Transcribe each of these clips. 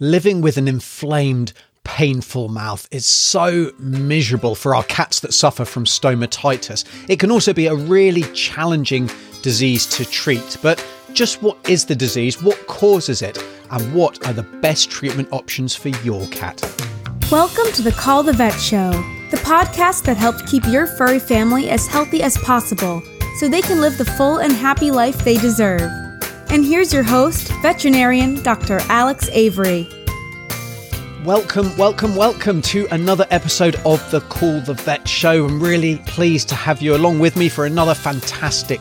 living with an inflamed, painful mouth is so miserable for our cats that suffer from stomatitis. It can also be a really challenging disease to treat. But just what is the disease? What causes it? And what are the best treatment options for your cat? Welcome to the Call the Vet Show, the podcast that helps keep your furry family as healthy as possible so they can live the full and happy life they deserve. And here's your host, veterinarian Dr. Alex Avery. Welcome, welcome, welcome to another episode of the Call the Vet Show. I'm really pleased to have you along with me for another fantastic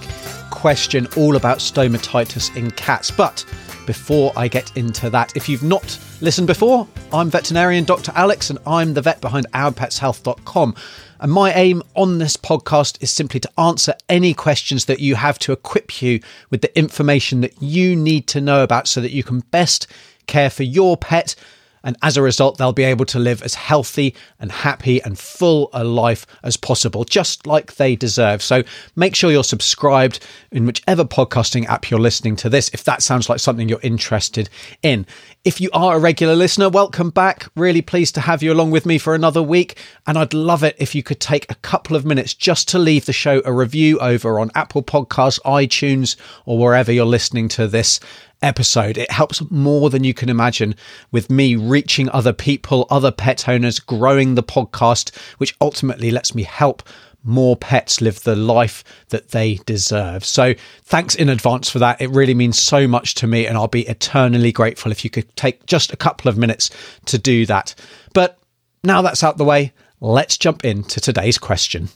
question all about stomatitis in cats. But before I get into that, if you've not listened before, I'm veterinarian Dr. Alex and I'm the vet behind ourpetshealth.com. And my aim on this podcast is simply to answer any questions that you have to equip you with the information that you need to know about so that you can best care for your pet and as a result, they'll be able to live as healthy and happy and full a life as possible, just like they deserve. So make sure you're subscribed in whichever podcasting app you're listening to this, if that sounds like something you're interested in. If you are a regular listener, welcome back. Really pleased to have you along with me for another week. And I'd love it if you could take a couple of minutes just to leave the show a review over on Apple Podcasts, iTunes, or wherever you're listening to this episode. It helps more than you can imagine with me reaching other people, other pet owners, growing the podcast, which ultimately lets me help more pets live the life that they deserve. So thanks in advance for that. It really means so much to me and I'll be eternally grateful if you could take just a couple of minutes to do that. But now that's out the way, let's jump into today's question.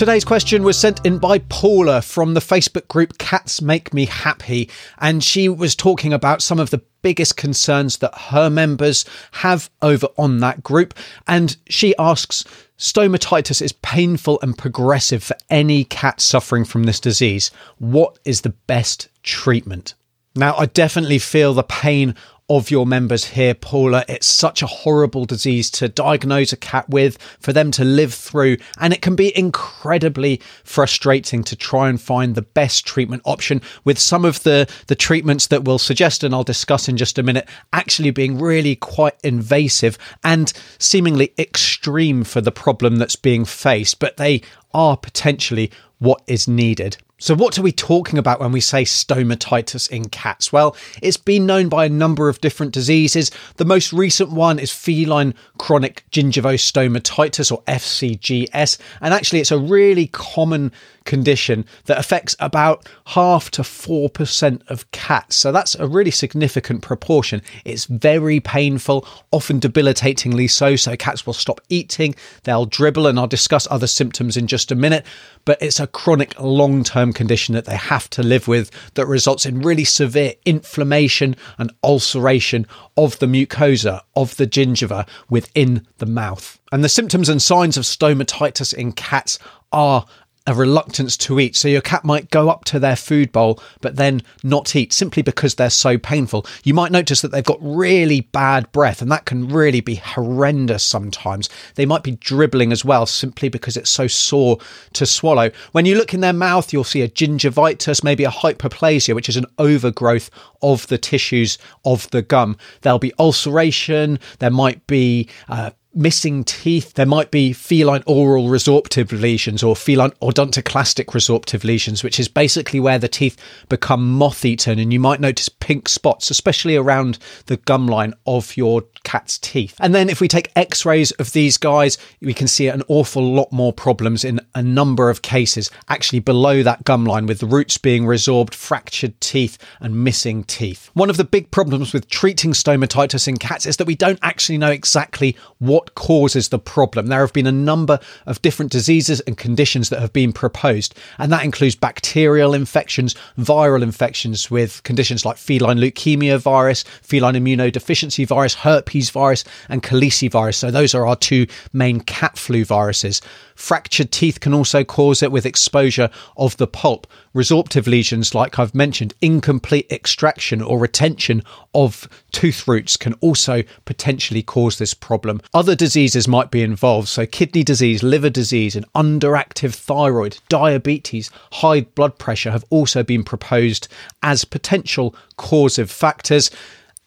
Today's question was sent in by Paula from the Facebook group Cats Make Me Happy, and she was talking about some of the biggest concerns that her members have over on that group. And she asks, Stomatitis is painful and progressive for any cat suffering from this disease. What is the best treatment? Now, I definitely feel the pain of your members here, Paula. It's such a horrible disease to diagnose a cat with, for them to live through, and it can be incredibly frustrating to try and find the best treatment option with some of the, the treatments that we'll suggest and I'll discuss in just a minute actually being really quite invasive and seemingly extreme for the problem that's being faced, but they are potentially what is needed. So, what are we talking about when we say stomatitis in cats? Well, it's been known by a number of different diseases. The most recent one is feline chronic gingivostomatitis or FCGS. And actually, it's a really common condition that affects about half to 4% of cats. So that's a really significant proportion. It's very painful, often debilitatingly so. So cats will stop eating, they'll dribble, and I'll discuss other symptoms in just a minute. But it's a chronic long term condition that they have to live with that results in really severe inflammation and ulceration of the mucosa of the gingiva within the mouth. And the symptoms and signs of stomatitis in cats are a reluctance to eat. So your cat might go up to their food bowl, but then not eat simply because they're so painful. You might notice that they've got really bad breath, and that can really be horrendous sometimes. They might be dribbling as well, simply because it's so sore to swallow. When you look in their mouth, you'll see a gingivitis, maybe a hyperplasia, which is an overgrowth of the tissues of the gum. There'll be ulceration, there might be uh, missing teeth. There might be feline oral resorptive lesions or feline odontoclastic resorptive lesions, which is basically where the teeth become moth eaten. And you might notice pink spots, especially around the gum line of your cat's teeth. And then if we take x rays of these guys, we can see an awful lot more problems in a number of cases, actually below that gum line, with the roots being resorbed, fractured teeth, and missing teeth. One of the big problems with treating stomatitis in cats is that we don't actually know exactly what what causes the problem. There have been a number of different diseases and conditions that have been proposed, and that includes bacterial infections, viral infections with conditions like feline leukemia virus, feline immunodeficiency virus, herpes virus, and calicivirus. So those are our two main cat flu viruses. Fractured teeth can also cause it with exposure of the pulp. Resorptive lesions, like I've mentioned, incomplete extraction or retention of tooth roots can also potentially cause this problem. Other diseases might be involved, so kidney disease, liver disease, and underactive thyroid, diabetes, high blood pressure have also been proposed as potential causative factors.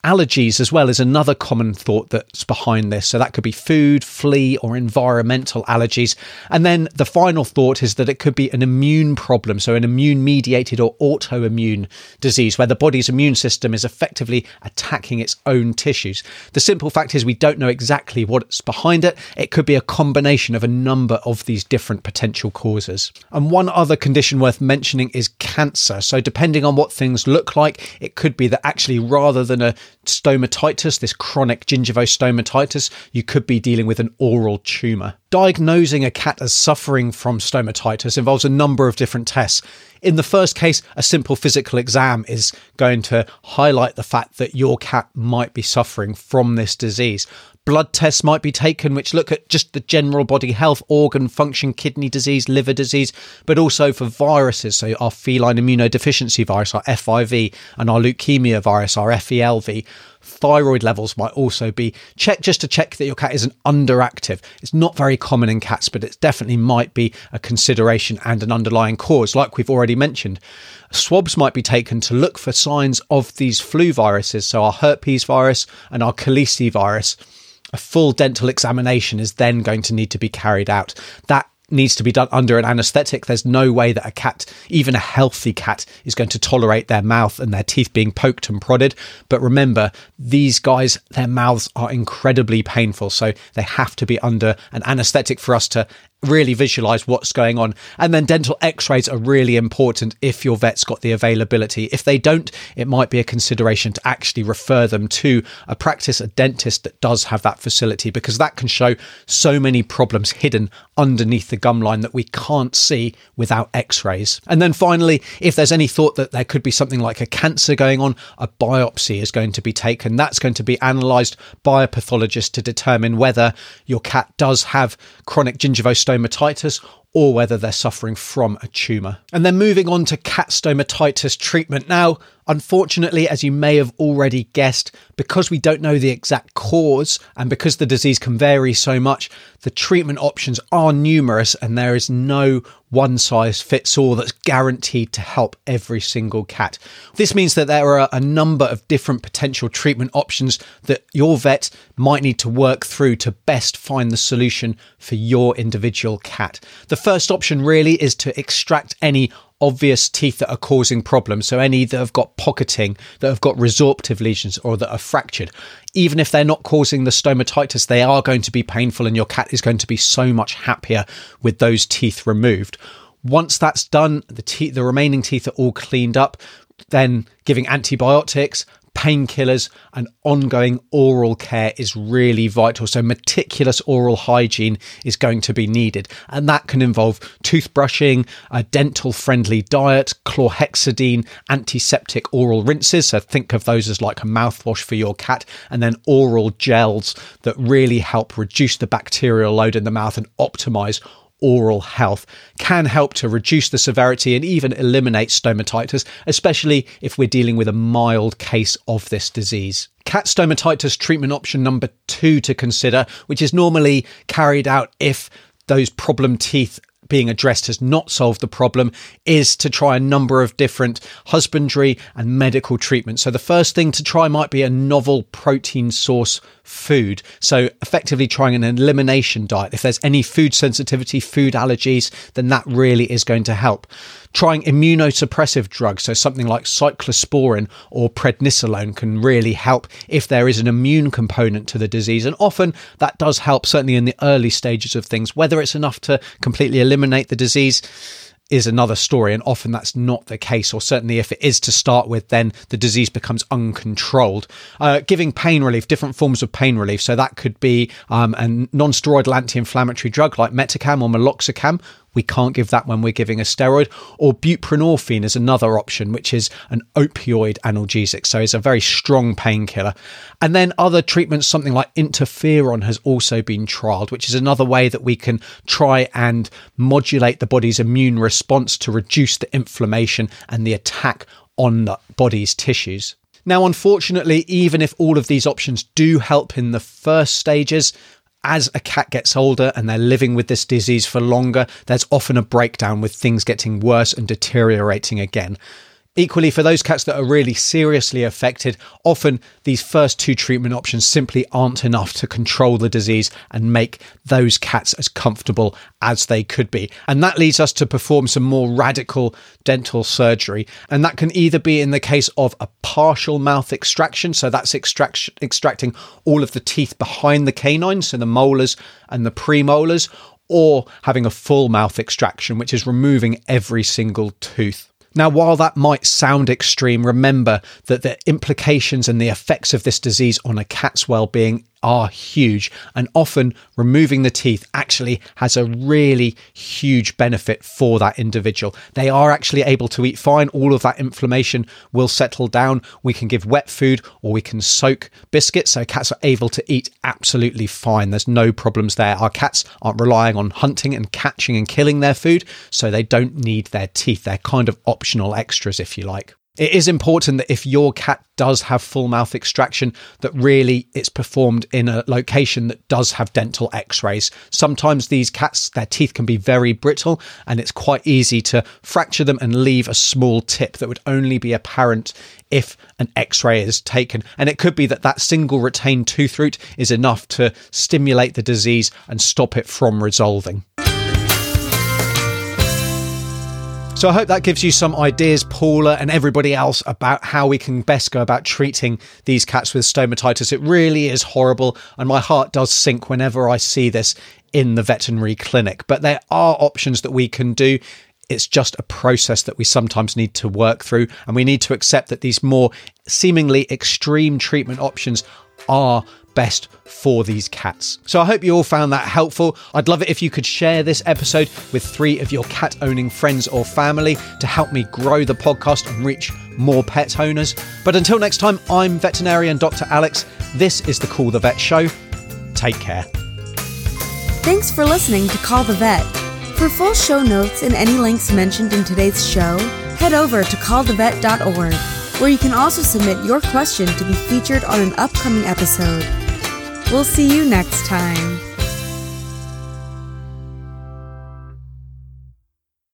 Allergies, as well, is another common thought that's behind this. So that could be food, flea, or environmental allergies. And then the final thought is that it could be an immune problem. So an immune mediated or autoimmune disease where the body's immune system is effectively attacking its own tissues. The simple fact is we don't know exactly what's behind it. It could be a combination of a number of these different potential causes. And one other condition worth mentioning is cancer. So depending on what things look like, it could be that actually rather than a stomatitis, this chronic gingivostomatitis, you could be dealing with an oral tumour. Diagnosing a cat as suffering from stomatitis involves a number of different tests. In the first case, a simple physical exam is going to highlight the fact that your cat might be suffering from this disease. Blood tests might be taken, which look at just the general body health, organ function, kidney disease, liver disease, but also for viruses. So, our feline immunodeficiency virus, our FIV, and our leukemia virus, our FELV. Thyroid levels might also be checked just to check that your cat isn't underactive. It's not very common in cats, but it definitely might be a consideration and an underlying cause, like we've already mentioned. Swabs might be taken to look for signs of these flu viruses, so our herpes virus and our calicivirus a full dental examination is then going to need to be carried out. That needs to be done under an anesthetic. There's no way that a cat, even a healthy cat, is going to tolerate their mouth and their teeth being poked and prodded. But remember, these guys, their mouths are incredibly painful. So they have to be under an anesthetic for us to really visualize what's going on. And then dental x rays are really important if your vet's got the availability. If they don't, it might be a consideration to actually refer them to a practice, a dentist that does have that facility, because that can show so many problems hidden underneath the gum line that we can't see without x rays. And then finally, if there's any thought that there could be something like a cancer going on, a biopsy is going to be taken. That's going to be analysed by a pathologist to determine whether your cat does have chronic gingivostomatitis stomatitis or whether they're suffering from a tumour. And then moving on to cat stomatitis treatment. Now, unfortunately, as you may have already guessed, because we don't know the exact cause and because the disease can vary so much, the treatment options are numerous and there is no one size fits all that's guaranteed to help every single cat. This means that there are a number of different potential treatment options that your vet might need to work through to best find the solution for your individual cat. The first option really is to extract any obvious teeth that are causing problems. So any that have got pocketing, that have got resorptive lesions, or that are fractured. Even if they're not causing the stomatitis, they are going to be painful, and your cat is going to be so much happier with those teeth removed. Once that's done, the teeth, the remaining teeth are all cleaned up. Then giving antibiotics, painkillers and ongoing oral care is really vital. So, meticulous oral hygiene is going to be needed, and that can involve toothbrushing, a dental friendly diet, chlorhexidine, antiseptic oral rinses. So, think of those as like a mouthwash for your cat, and then oral gels that really help reduce the bacterial load in the mouth and optimize oral health can help to reduce the severity and even eliminate stomatitis, especially if we're dealing with a mild case of this disease. Cat stomatitis treatment option number two to consider, which is normally carried out if those problem teeth being addressed has not solved the problem is to try a number of different husbandry and medical treatments. So the first thing to try might be a novel protein source food. So effectively trying an elimination diet. If there's any food sensitivity, food allergies, then that really is going to help. Trying immunosuppressive drugs, so something like cyclosporin or prednisolone can really help if there is an immune component to the disease. And often that does help, certainly in the early stages of things. Whether it's enough to completely eliminate the disease, is another story. And often that's not the case, or certainly if it is to start with, then the disease becomes uncontrolled. Uh, giving pain relief, different forms of pain relief. So that could be um, a non steroidal anti inflammatory drug like Metacam or Meloxicam, we can't give that when we're giving a steroid. Or buprenorphine is another option, which is an opioid analgesic. So it's a very strong painkiller. And then other treatments, something like interferon has also been trialed, which is another way that we can try and modulate the body's immune response to reduce the inflammation and the attack on the body's tissues. Now, unfortunately, even if all of these options do help in the first stages, as a cat gets older and they're living with this disease for longer, there's often a breakdown with things getting worse and deteriorating again. Equally, for those cats that are really seriously affected, often these first two treatment options simply aren't enough to control the disease and make those cats as comfortable as they could be. And that leads us to perform some more radical dental surgery. And that can either be in the case of a partial mouth extraction, so that's extraction, extracting all of the teeth behind the canines, so the molars and the premolars, or having a full mouth extraction, which is removing every single tooth. Now, while that might sound extreme, remember that the implications and the effects of this disease on a cat's well-being are huge, and often removing the teeth actually has a really huge benefit for that individual. They are actually able to eat fine, all of that inflammation will settle down. We can give wet food or we can soak biscuits, so cats are able to eat absolutely fine. There's no problems there. Our cats aren't relying on hunting and catching and killing their food, so they don't need their teeth. They're kind of optional extras, if you like. It is important that if your cat does have full mouth extraction, that really it's performed in a location that does have dental x rays. Sometimes these cats, their teeth can be very brittle and it's quite easy to fracture them and leave a small tip that would only be apparent if an x ray is taken. And it could be that that single retained tooth root is enough to stimulate the disease and stop it from resolving. So I hope that gives you some ideas, Paula, and everybody else about how we can best go about treating these cats with stomatitis. It really is horrible, and my heart does sink whenever I see this in the veterinary clinic. But there are options that we can do. It's just a process that we sometimes need to work through, and we need to accept that these more seemingly extreme treatment options are best for these cats. So I hope you all found that helpful. I'd love it if you could share this episode with three of your cat owning friends or family to help me grow the podcast and reach more pet owners. But until next time, I'm veterinarian Dr. Alex. This is the Call the Vet show. Take care. Thanks for listening to Call the Vet. For full show notes and any links mentioned in today's show, head over to callthevet.org, where you can also submit your question to be featured on an upcoming episode. We'll see you next time.